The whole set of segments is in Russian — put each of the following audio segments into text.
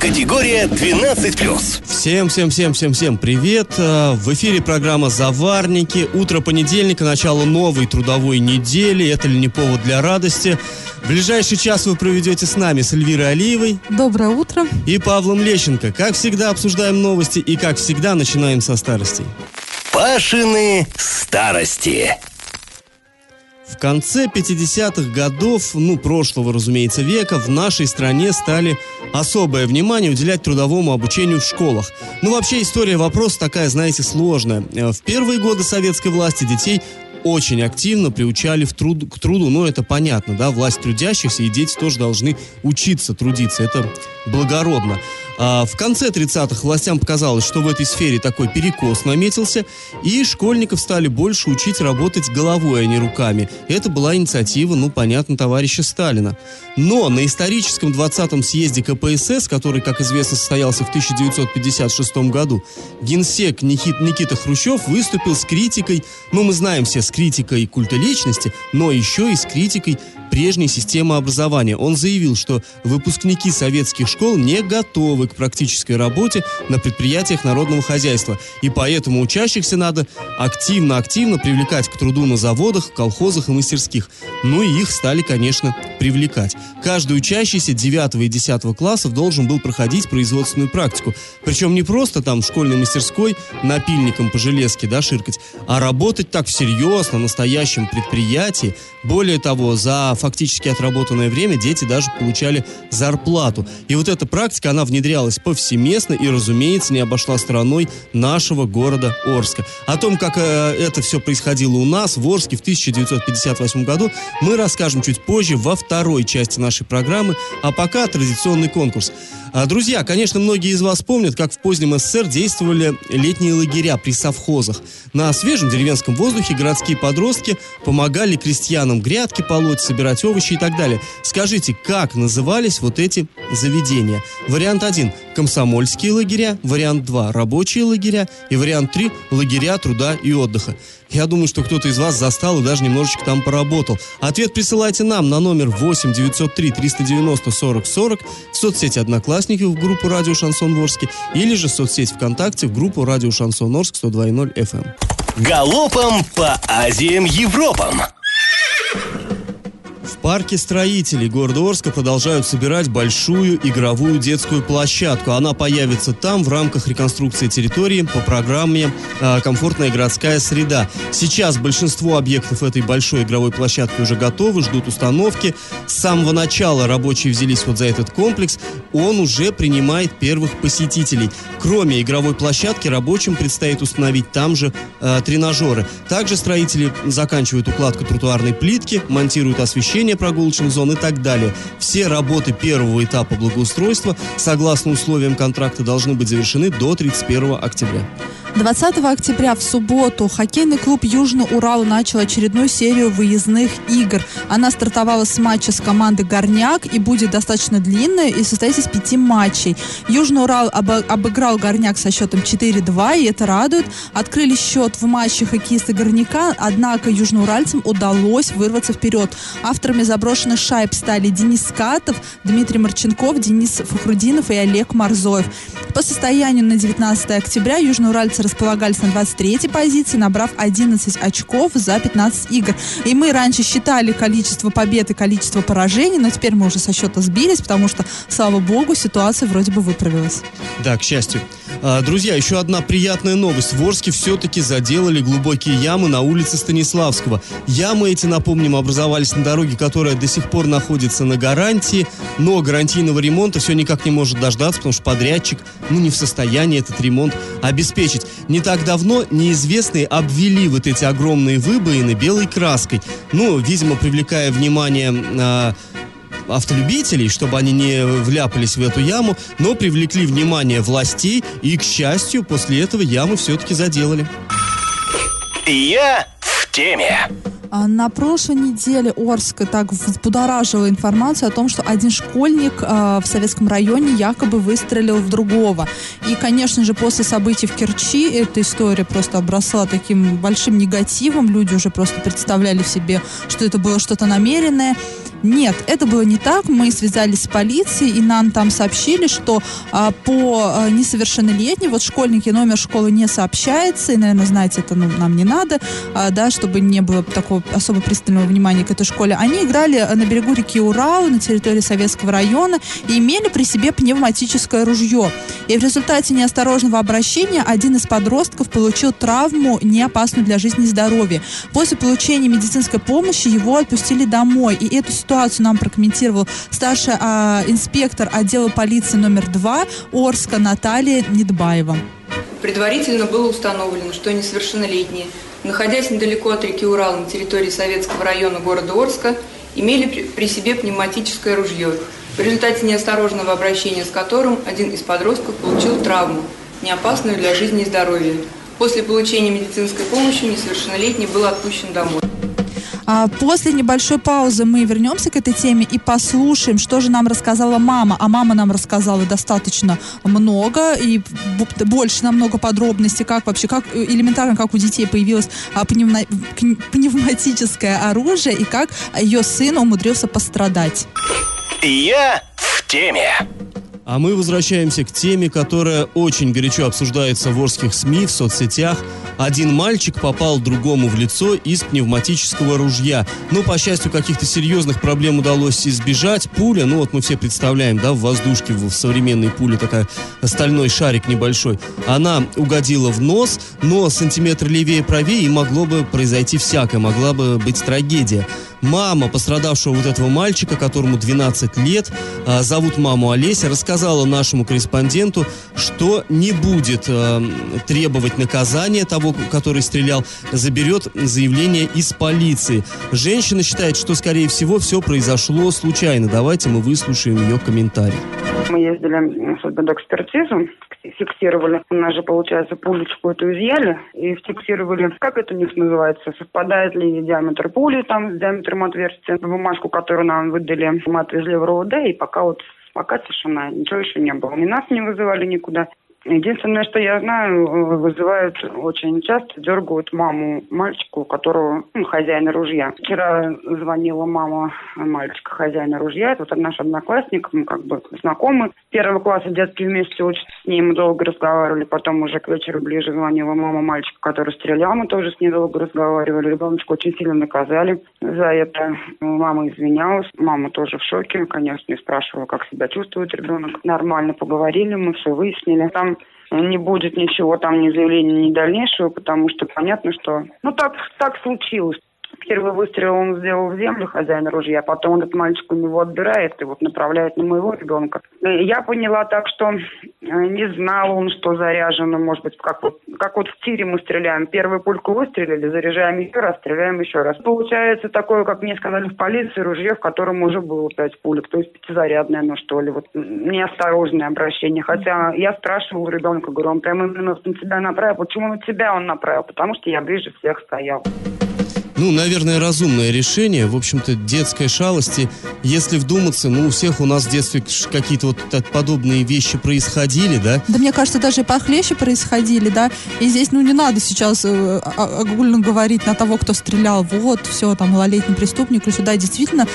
Категория 12+. Всем, всем, всем, всем, всем привет. Э, В эфире программа «Заварники». Утро понедельника, начало новой трудовой недели. Это ли не повод для радости? В ближайший час вы проведете с нами, с Эльвирой Алиевой Доброе утро. и Павлом Лещенко. Как всегда, обсуждаем новости и, как всегда, начинаем со старостей. Пашины старости. В конце 50-х годов, ну, прошлого, разумеется, века, в нашей стране стали особое внимание уделять трудовому обучению в школах. Ну, вообще, история вопроса такая, знаете, сложная. Э, В первые годы советской власти детей очень активно приучали в труд, к труду, но это понятно, да, власть трудящихся и дети тоже должны учиться трудиться, это благородно. А в конце 30-х властям показалось, что в этой сфере такой перекос наметился, и школьников стали больше учить работать головой, а не руками. Это была инициатива, ну, понятно, товарища Сталина. Но на историческом 20-м съезде КПСС, который, как известно, состоялся в 1956 году, генсек Никит, Никита Хрущев выступил с критикой, ну, мы знаем все, с критикой культа личности, но еще и с критикой прежней системы образования. Он заявил, что выпускники советских школ не готовы к практической работе на предприятиях народного хозяйства, и поэтому учащихся надо активно-активно привлекать к труду на заводах, колхозах и мастерских. Ну и их стали, конечно, привлекать. Каждый учащийся 9 и 10 классов должен был проходить производственную практику. Причем не просто там в школьной мастерской напильником по железке, да, ширкать, а работать так всерьез, на настоящем предприятии. Более того, за фактически отработанное время дети даже получали зарплату. И вот эта практика, она внедрялась повсеместно и, разумеется, не обошла стороной нашего города Орска. О том, как э, это все происходило у нас в Орске в 1958 году, мы расскажем чуть позже во второй части нашей программы, а пока традиционный конкурс. А, Друзья, конечно, многие из вас помнят, как в позднем СССР действовали летние лагеря при совхозах. На свежем деревенском воздухе городские подростки помогали крестьянам грядки полоть, собирать овощи и так далее. Скажите, как назывались вот эти заведения? Вариант 1 – комсомольские лагеря, вариант 2 – рабочие лагеря и вариант 3 – лагеря труда и отдыха. Я думаю, что кто-то из вас застал и даже немножечко там поработал. Ответ присылайте нам на номер 8 903 390 40 40 в соцсети Одноклассники в группу Радио Шансон Ворске или же в соцсеть ВКонтакте в группу Радио Шансон Орск 102.0 FM. Галопом по Азиям Европам. В парке строителей города Орска продолжают собирать большую игровую детскую площадку. Она появится там в рамках реконструкции территории по программе э, «Комфортная городская среда». Сейчас большинство объектов этой большой игровой площадки уже готовы, ждут установки. С самого начала рабочие взялись вот за этот комплекс. Он уже принимает первых посетителей. Кроме игровой площадки, рабочим предстоит установить там же э, тренажеры. Также строители заканчивают укладку тротуарной плитки, монтируют освещение прогулочных зон и так далее. Все работы первого этапа благоустройства, согласно условиям контракта, должны быть завершены до 31 октября. 20 октября в субботу хоккейный клуб Южный Урал начал очередную серию выездных игр. Она стартовала с матча с командой Горняк и будет достаточно длинная и состоит из пяти матчей. Южный Урал обыграл Горняк со счетом 4-2, и это радует. Открыли счет в матче хоккеисты Горняка, однако южноуральцам удалось вырваться вперед. Авторами заброшенных шайб стали Денис Скатов, Дмитрий Марченков, Денис Фахрудинов и Олег Марзоев. По состоянию на 19 октября южноуральцы располагались на 23 позиции, набрав 11 очков за 15 игр. И мы раньше считали количество побед и количество поражений, но теперь мы уже со счета сбились, потому что, слава богу, ситуация вроде бы выправилась. Да, к счастью. А, Друзья, еще одна приятная новость. В Орске все-таки заделали глубокие ямы на улице Станиславского. Ямы эти, напомним, образовались на дороге, которая до сих пор находится на гарантии, но гарантийного ремонта все никак не может дождаться, потому что подрядчик ну, не в состоянии этот ремонт обеспечить. Не так давно неизвестные обвели вот эти огромные выбоины белой краской. Ну, видимо, привлекая внимание а, автолюбителей, чтобы они не вляпались в эту яму, но привлекли внимание властей, и, к счастью, после этого ямы все-таки заделали. Я в теме. А на прошлой неделе Орск так взбудоражила информацию о том, что один школьник э, в советском районе якобы выстрелил в другого. И, конечно же, после событий в Керчи эта история просто обросла таким большим негативом. Люди уже просто представляли в себе, что это было что-то намеренное. Нет, это было не так. Мы связались с полицией, и нам там сообщили, что а, по а, несовершеннолетним, вот школьники номер школы не сообщается, и, наверное, знаете, это ну, нам не надо, а, да, чтобы не было такого особо пристального внимания к этой школе. Они играли на берегу реки Урал, на территории Советского района, и имели при себе пневматическое ружье. И в результате неосторожного обращения один из подростков получил травму, не опасную для жизни и здоровья. После получения медицинской помощи его отпустили домой, и эту ситуацию нам прокомментировал старший а, инспектор отдела полиции номер 2 Орска Наталья Недбаева. Предварительно было установлено, что несовершеннолетние, находясь недалеко от реки Урал на территории Советского района города Орска, имели при себе пневматическое ружье, в результате неосторожного обращения с которым один из подростков получил травму, не опасную для жизни и здоровья. После получения медицинской помощи несовершеннолетний был отпущен домой. А после небольшой паузы мы вернемся к этой теме и послушаем, что же нам рассказала мама. А мама нам рассказала достаточно много и больше намного подробностей, как вообще, как элементарно, как у детей появилось а, пневмо, пневматическое оружие и как ее сын умудрился пострадать. Я в теме. А мы возвращаемся к теме, которая очень горячо обсуждается в орских СМИ, в соцсетях. Один мальчик попал другому в лицо из пневматического ружья. Но, по счастью, каких-то серьезных проблем удалось избежать. Пуля, ну вот мы все представляем, да, в воздушке, в современной пуле такая стальной шарик небольшой. Она угодила в нос, но сантиметр левее правее и могло бы произойти всякое, могла бы быть трагедия. Мама пострадавшего вот этого мальчика, которому 12 лет, а, зовут маму Олеся, рассказала нашему корреспонденту, что не будет э, требовать наказания того, который стрелял, заберет заявление из полиции. Женщина считает, что, скорее всего, все произошло случайно. Давайте мы выслушаем ее комментарий. Мы ездили в экспертизу, фиксировали. У нас же, получается, пулечку эту изъяли и фиксировали, как это у них называется, совпадает ли диаметр пули там с диаметром отверстия. Бумажку, которую нам выдали, мы отвезли в РОВД, и пока вот пока тишина, ничего еще не было. Ни нас не вызывали никуда. Единственное, что я знаю, вызывают очень часто, дергают маму мальчику, у которого ну, хозяина ружья. Вчера звонила мама мальчика, хозяина ружья. Это вот наш одноклассник, мы как бы знакомы. С первого класса детский вместе учатся с мы долго разговаривали. Потом уже к вечеру ближе звонила мама мальчика, который стрелял. Мы тоже с ней долго разговаривали. Ребеночка очень сильно наказали за это. Мама извинялась. Мама тоже в шоке, конечно, и спрашивала, как себя чувствует ребенок. Нормально поговорили, мы все выяснили. Там не будет ничего там, ни заявления, ни дальнейшего, потому что понятно, что... Ну, так, так случилось. Первый выстрел он сделал в землю, хозяин ружья, потом этот мальчик у него отбирает и вот направляет на моего ребенка. Я поняла так, что э, не знал он, что заряжено, может быть, как вот, как вот в тире мы стреляем. Первую пульку выстрелили, заряжаем еще раз, стреляем еще раз. Получается такое, как мне сказали в полиции, ружье, в котором уже было пять пулек, то есть пятизарядное, ну что ли, вот неосторожное обращение. Хотя я спрашивала ребенка, говорю, он прямо именно на тебя направил. Почему на тебя он направил? Потому что я ближе всех стоял. Ну, наверное, разумное решение. В общем-то, детской шалости. Если вдуматься, ну, у всех у нас в детстве какие-то вот подобные вещи происходили, да? Да, мне кажется, даже похлеще происходили, да? И здесь, ну, не надо сейчас э, огульно говорить на того, кто стрелял. Вот, все, там, малолетний преступник. И сюда действительно,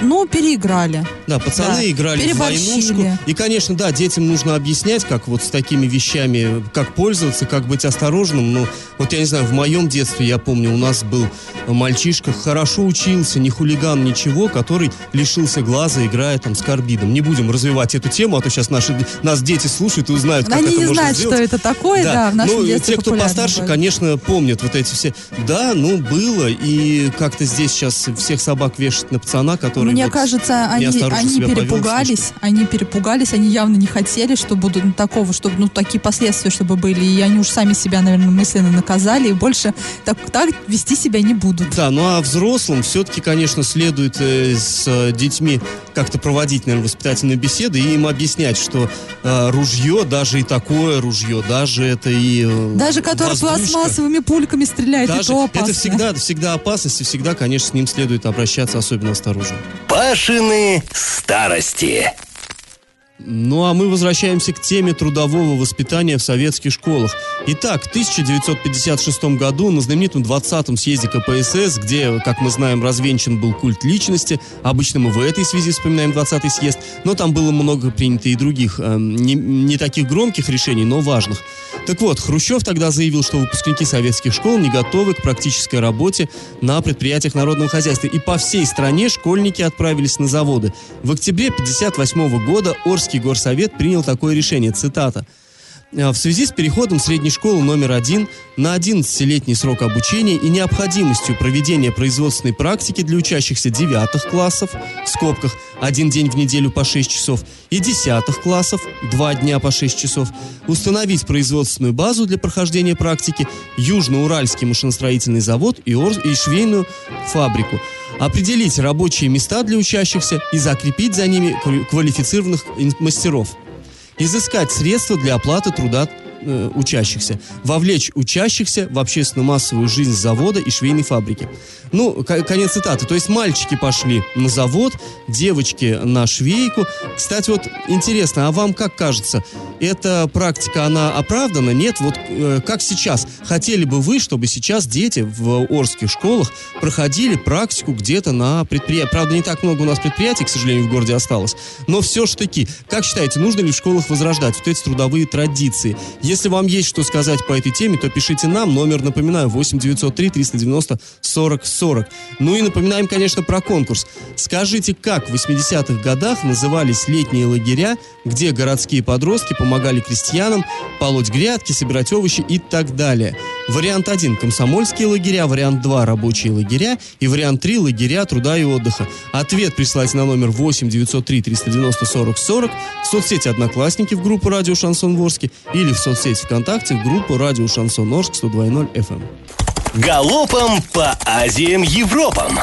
ну, переиграли. Да, пацаны да. играли в войнушку. И, конечно, да, детям нужно объяснять, как вот с такими вещами, как пользоваться, как быть осторожным. Ну, вот я не знаю, в моем детстве, я помню, у нас был мальчишка хорошо учился, не хулиган, ничего, который лишился глаза, играя там с карбидом. Не будем развивать эту тему, а то сейчас наши, нас дети слушают и узнают, как Они это не можно знают, сделать. что это такое, да, да в нашем ну, те, кто постарше, было. конечно, помнят вот эти все. Да, ну, было, и как-то здесь сейчас всех собак вешать на пацана, который Мне вот кажется, они, они перепугались, они перепугались, они явно не хотели, что будут ну, такого, чтобы, ну, такие последствия, чтобы были, и они уж сами себя, наверное, мысленно наказали, и больше так, так вести себя не будут. Да, ну а взрослым все-таки, конечно, следует э, с э, детьми как-то проводить, наверное, воспитательные беседы и им объяснять, что э, ружье, даже и такое ружье, даже это и э, Даже которое воздушка, пластмассовыми пульками стреляет, даже и то опасно. это всегда, всегда опасность, и всегда, конечно, с ним следует обращаться особенно осторожно. Пашины старости. Ну а мы возвращаемся к теме трудового воспитания в советских школах. Итак, в 1956 году на знаменитом 20-м съезде КПСС, где, как мы знаем, развенчан был культ личности, обычно мы в этой связи вспоминаем 20-й съезд, но там было много принято и других, э, не, не таких громких решений, но важных. Так вот, Хрущев тогда заявил, что выпускники советских школ не готовы к практической работе на предприятиях народного хозяйства. И по всей стране школьники отправились на заводы. В октябре 1958 года Орский горсовет принял такое решение, цитата. «А В связи с переходом средней школы номер один на 11-летний срок обучения и необходимостью проведения производственной практики для учащихся девятых классов, в скобках, один день в неделю по 6 часов, и десятых классов, два дня по 6 часов, установить производственную базу для прохождения практики Южноуральский машиностроительный завод и, Ор- и швейную фабрику, определить рабочие места для учащихся и закрепить за ними квали- квалифицированных мастеров изыскать средства для оплаты труда э, учащихся, вовлечь учащихся в общественно-массовую жизнь завода и швейной фабрики. Ну, ко- конец цитаты. То есть мальчики пошли на завод, девочки на швейку. Кстати, вот интересно, а вам как кажется, эта практика, она оправдана? Нет? Вот э, как сейчас? Хотели бы вы, чтобы сейчас дети в Орских школах проходили практику где-то на предприятии? Правда, не так много у нас предприятий, к сожалению, в городе осталось. Но все ж таки, как считаете, нужно ли в школах возрождать вот эти трудовые традиции? Если вам есть что сказать по этой теме, то пишите нам. Номер, напоминаю, 8 903 390 40 40. Ну и напоминаем, конечно, про конкурс. Скажите, как в 80-х годах назывались летние лагеря, где городские подростки помогали крестьянам полоть грядки, собирать овощи и так далее? Вариант 1 – комсомольские лагеря, вариант 2 – рабочие лагеря и вариант 3 – лагеря труда и отдыха. Ответ присылайте на номер 8 903 390 40 40 в соцсети «Одноклассники» в группу «Радио Шансон Ворске» или в соцсети ВКонтакте в группу «Радио Шансон Орск» 102.0 FM. Галопом по Азиям Европам.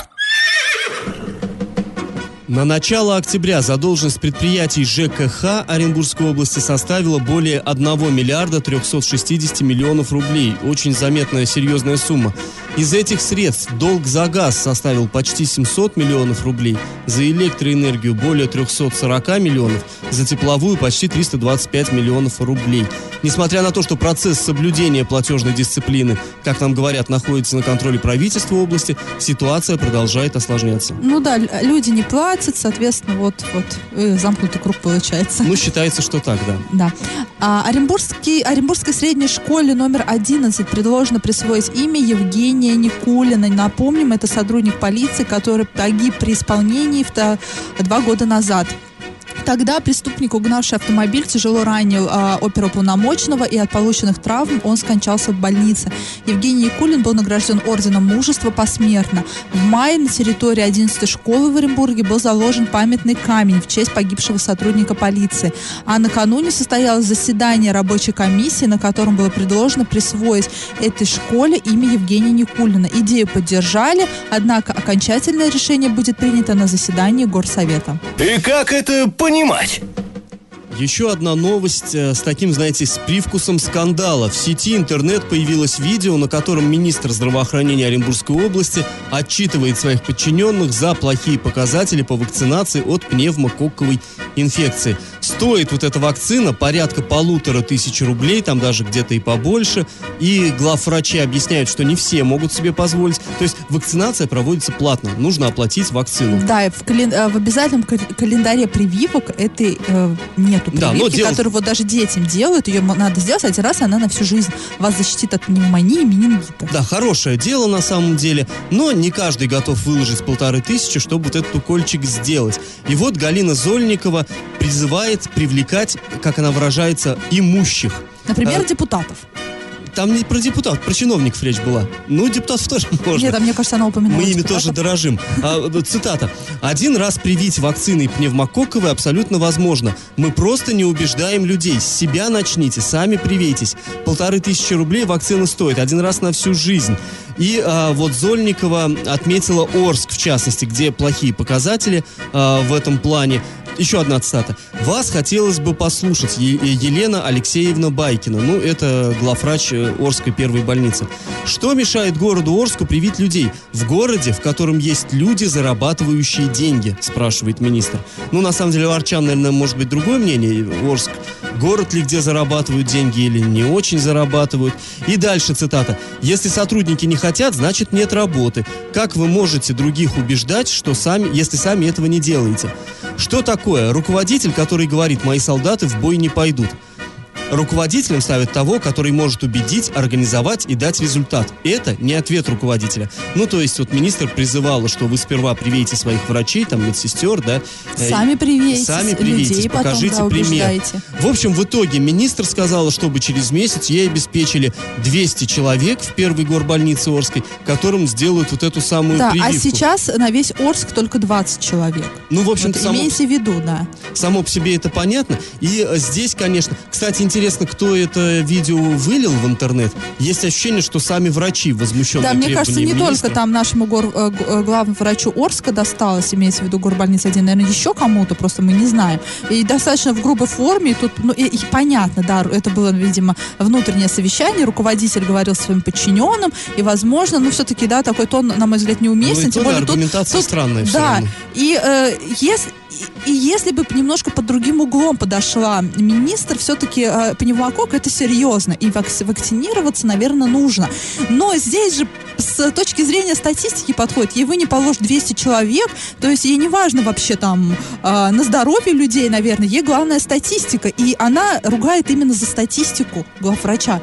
На начало октября задолженность предприятий ЖКХ Оренбургской области составила более 1 миллиарда 360 миллионов рублей. Очень заметная серьезная сумма. Из этих средств долг за газ составил почти 700 миллионов рублей, за электроэнергию более 340 миллионов, за тепловую почти 325 миллионов рублей. Несмотря на то, что процесс соблюдения платежной дисциплины, как нам говорят, находится на контроле правительства области, ситуация продолжает осложняться. Ну да, люди не платят, соответственно, вот, вот э, замкнутый круг получается. Ну, считается, что так, да. Да. А, Оренбургский, Оренбургской средней школе номер 11 предложено присвоить имя Евгения Никулина. Напомним, это сотрудник полиции, который погиб при исполнении в два года назад. Тогда преступник, угнавший автомобиль, тяжело ранил а, оперуполномоченного, и от полученных травм он скончался в больнице. Евгений Якулин был награжден орденом мужества посмертно. В мае на территории 11 школы в Оренбурге был заложен памятный камень в честь погибшего сотрудника полиции. А накануне состоялось заседание рабочей комиссии, на котором было предложено присвоить этой школе имя Евгения Никулина. Идею поддержали, однако окончательное решение будет принято на заседании горсовета. И как это понимать? Еще одна новость э, с таким, знаете, с привкусом скандала. В сети интернет появилось видео, на котором министр здравоохранения Оренбургской области отчитывает своих подчиненных за плохие показатели по вакцинации от пневмококковой инфекции. Стоит вот эта вакцина порядка полутора тысяч рублей, там даже где-то и побольше. И главврачи объясняют, что не все могут себе позволить. То есть вакцинация проводится платно. Нужно оплатить вакцину. Да, в, кален- э, в обязательном кал- календаре прививок этой э, нету Да, но прививки, дело- которую вот даже детям делают. Ее надо сделать один раз, и она на всю жизнь вас защитит от пневмонии и менингита. Да, хорошее дело на самом деле, но не каждый готов выложить полторы тысячи, чтобы вот этот укольчик сделать. И вот Галина Зольникова призывает привлекать, как она выражается, имущих. Например, Э, депутатов. там не про депутат, про чиновников речь была. Ну, депутатов тоже можно. Нет, а мне кажется, она упоминала. Мы ими депутатов. тоже дорожим. А, цитата. «Один раз привить вакциной пневмококковой абсолютно возможно. Мы просто не убеждаем людей. С себя начните, сами привейтесь. Полторы тысячи рублей вакцина стоит. Один раз на всю жизнь». И а, вот Зольникова отметила Орск, в частности, где плохие показатели а, в этом плане. Еще одна цитата. «Вас хотелось бы послушать, Е- Елена Алексеевна Байкина». Ну, это главврач э, Орской первой больницы. Что мешает городу Орску привить людей? В городе, в котором есть люди, зарабатывающие деньги, спрашивает министр. Ну, на самом деле, у арчан, наверное, может быть другое мнение. Орск город ли, где зарабатывают деньги или не очень зарабатывают. И дальше цитата. «Если сотрудники не хотят, значит нет работы. Как вы можете других убеждать, что сами, если сами этого не делаете?» Что такое руководитель, который говорит «мои солдаты в бой не пойдут»? Руководителем ставят того, который может убедить, организовать и дать результат. Это не ответ руководителя. Ну, то есть, вот министр призывала, что вы сперва привейте своих врачей, там, медсестер, да. э, Сами привейтесь, Сами привейтесь, людей потом, покажите да, пример. убеждайте. В общем, в итоге министр сказала, чтобы через месяц ей обеспечили 200 человек в первой горбольнице Орской, которым сделают вот эту самую Да, а прививку. сейчас на весь Орск только 20 человек. Ну, в общем-то, Вот само, имейте в виду, да. само по себе это понятно. И э, здесь, конечно... Кстати, интересно, кто это видео вылил в интернет. Есть ощущение, что сами врачи возмущены Да, мне кажется, не требованиями только министра. там нашему гор, э, э, главному врачу Орска досталось, имеется в виду горбольница 1, наверное, еще кому-то, просто мы не знаем. И достаточно в грубой форме, и тут, ну, и, и понятно, да, это было, видимо, внутреннее совещание, руководитель говорил своим подчиненным, и, возможно, ну, все-таки, да, такой тон, на мой взгляд, неуместен, Ну, и тем более тут, аргументация тут- странная Да, и э, если... И если бы немножко под другим углом подошла министр, все-таки э, пневмокок это серьезно, и вакци- вакцинироваться, наверное, нужно. Но здесь же с точки зрения статистики подходит, ей вы не положь 200 человек, то есть ей не важно вообще там э, на здоровье людей, наверное, ей главная статистика, и она ругает именно за статистику главврача.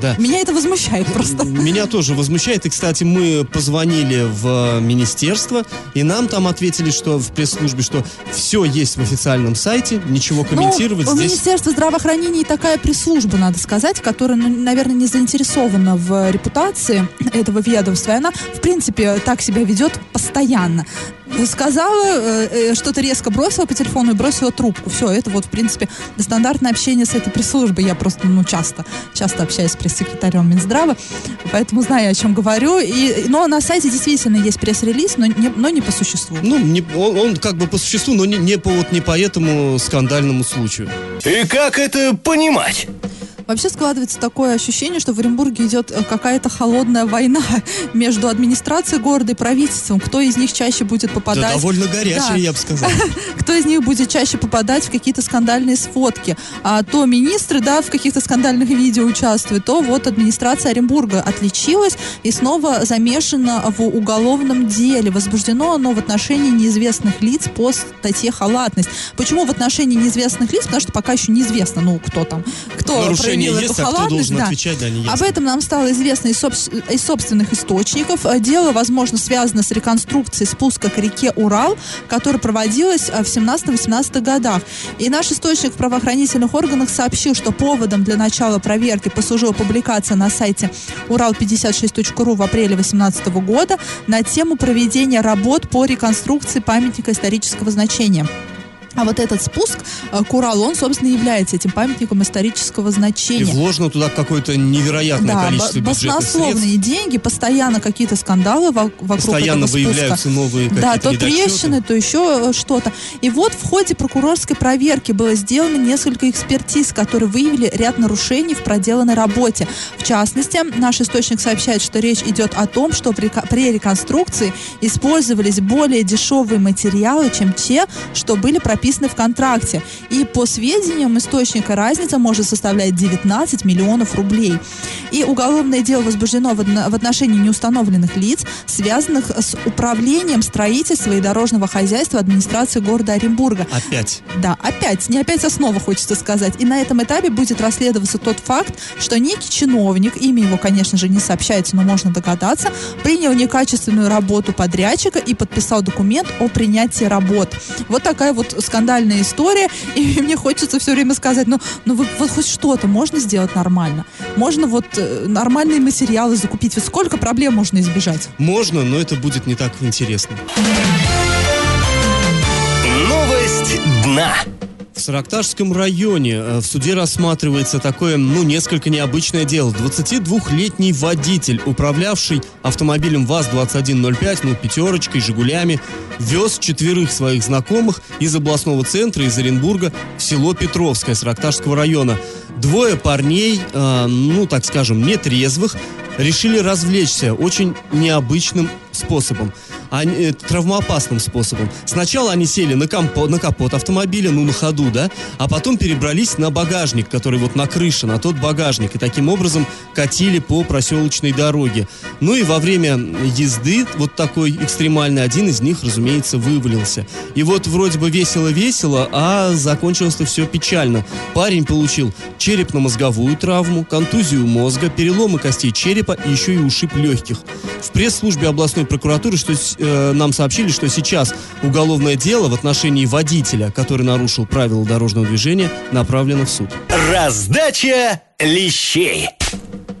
Да. Меня это возмущает просто. Меня тоже возмущает. И, кстати, мы позвонили в министерство, и нам там ответили, что в пресс-службе, что все есть в официальном сайте, ничего комментировать Ну, у здесь. Министерства здравоохранения и такая пресс-служба, надо сказать, которая, ну, наверное, не заинтересована в репутации этого ведомства. И она, в принципе, так себя ведет постоянно. Сказала, э, э, что-то резко бросила по телефону и бросила трубку. Все, это вот, в принципе, стандартное общение с этой пресс-службой. Я просто, ну, часто, часто общаюсь с пресс-секретарем Минздрава, поэтому знаю, о чем говорю. И, но на сайте действительно есть пресс-релиз, но не, но не по существу. Ну, не- он, он как бы по существу, но не, не по, вот, не по этому скандальному случаю. И как это понимать? Вообще складывается такое ощущение, что в Оренбурге идет э, какая-то холодная война между администрацией города и правительством. Кто из них чаще будет попадать... Да, довольно горячая, Да. я бы сказал. Кто из них будет чаще попадать в какие-то скандальные сфотки. А то министры, да, в каких-то скандальных видео участвуют, то вот администрация Оренбурга отличилась и снова замешана в уголовном деле. Возбуждено оно в отношении неизвестных лиц по статье «Халатность». Почему в отношении неизвестных лиц? Потому что пока еще неизвестно, ну, кто там, кто Нарушение проявил есть, эту а халатность. да. отвечать, да, не ясно. Об этом нам стало известно из, собс- из собственных источников. Э, Дело, возможно, связано с реконструкцией спуска к реке Урал, которая проводилась э, в 17-18 годах. И наш источник в правоохранительных органах сообщил, что поводом для начала проверки послужила публикация на сайте урал56.ру в апреле 2018 года на тему проведения работ по реконструкции памятника исторического значения. А вот этот спуск э, к Уралу, он, собственно, является этим памятником исторического И значения. вложено туда какое-то невероятное Да, количество бюджетных средств. баснословные деньги, постоянно какие-то скандалы во- вокруг Постоянно этого спуска. выявляются новые Да, то недочеты. трещины, то еще э, что-то. И вот в ходе прокурорской проверки было сделано несколько экспертиз, которые выявили ряд нарушений в проделанной работе. В частности, наш источник сообщает, что речь идет о том, что при реконструкции использовались более дешевые материалы, чем те, что были прописаны в контракте. И по сведениям источника разница может составлять 19 миллионов рублей. И уголовное дело возбуждено в отношении неустановленных лиц, связанных с управлением строительства и дорожного хозяйства администрации города Оренбурга. Опять. Да, опять, не опять основа, хочется сказать. И на этом этапе будет расследоваться тот факт, что некий чиновник, имя его, конечно же, не сообщается, но можно догадаться, принял некачественную работу подрядчика и подписал документ о принятии работ. Вот такая вот скандальная скандальная история, и мне хочется все время сказать, ну, ну вы, вот хоть что-то можно сделать нормально. Можно вот э, нормальные материалы закупить. Вот сколько проблем можно избежать? Можно, но это будет не так интересно. Новость дна. В Саракташском районе э, в суде рассматривается такое, ну, несколько необычное дело. 22-летний водитель, управлявший автомобилем ВАЗ-2105, ну, пятерочкой, «Жигулями», вез четверых своих знакомых из областного центра, из Оренбурга, в село Петровское Саракташского района. Двое парней, э, ну, так скажем, нетрезвых, решили развлечься очень необычным способом они, э, травмоопасным способом. Сначала они сели на, компо, на капот автомобиля, ну, на ходу, да, а потом перебрались на багажник, который вот на крыше, на тот багажник, и таким образом катили по проселочной дороге. Ну и во время езды, вот такой экстремальный, один из них, разумеется, вывалился. И вот вроде бы весело-весело, а закончилось-то все печально. Парень получил черепно-мозговую травму, контузию мозга, переломы костей черепа и еще и ушиб легких. В пресс-службе областной прокуратуры что э, нам сообщили, что сейчас уголовное дело в отношении водителя, который нарушил правила дорожного движения, направлено в суд. Раздача лещей.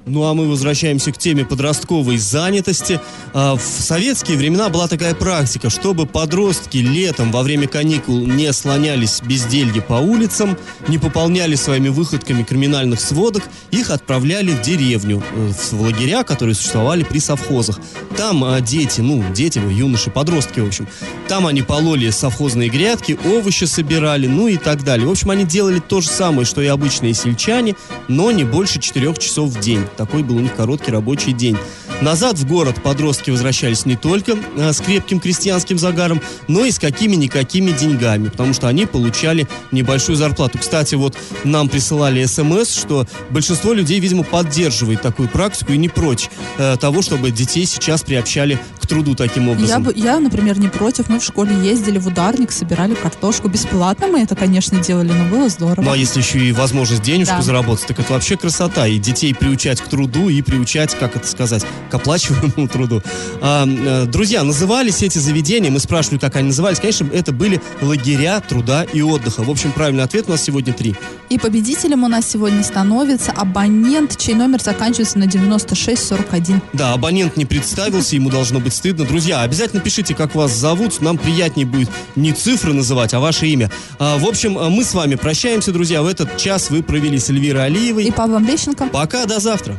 Ну а мы возвращаемся к теме подростковой занятости. А, в советские времена была такая практика, чтобы подростки летом во время каникул не слонялись безделье по улицам, не пополняли своими выходками криминальных сводок, их отправляли в деревню, э, в лагеря, которые существовали при совхозах. Там а, дети, ну, дети, юноши, подростки, в общем, там они пололи совхозные грядки, овощи собирали, ну и так далее. В общем, они делали то же самое, что и обычные сельчане, но не больше четырех часов в день. Такой был у них короткий рабочий день. Назад в город подростки возвращались не только а, с крепким крестьянским загаром, но и с какими-никакими деньгами, потому что они получали небольшую зарплату. Кстати, вот нам присылали смс, что большинство людей, видимо, поддерживает такую практику и не прочь э, того, чтобы детей сейчас приобщали труду таким образом. Я, бы, я, например, не против. Мы в школе ездили в ударник, собирали картошку. Бесплатно мы это, конечно, делали, но было здорово. Ну, а если еще и возможность денежку Да. заработать, так это вообще красота. И детей приучать к труду, и приучать, как это сказать, к оплачиваемому труду. А, э, друзья, назывались эти заведения, мы спрашивали, как они назывались. Конечно, это были лагеря труда и отдыха. В общем, правильный ответ у нас сегодня три. И победителем у нас сегодня становится абонент, чей номер заканчивается на 9641. Да, абонент не представился, ему должно быть стыдно. Друзья, обязательно пишите, как вас зовут. Нам приятнее будет не цифры называть, а ваше имя. А, в общем, а, мы с вами прощаемся, друзья. В этот час вы провели с Эльвирой Алиевой. И Павлом Лещенко. Пока, до завтра.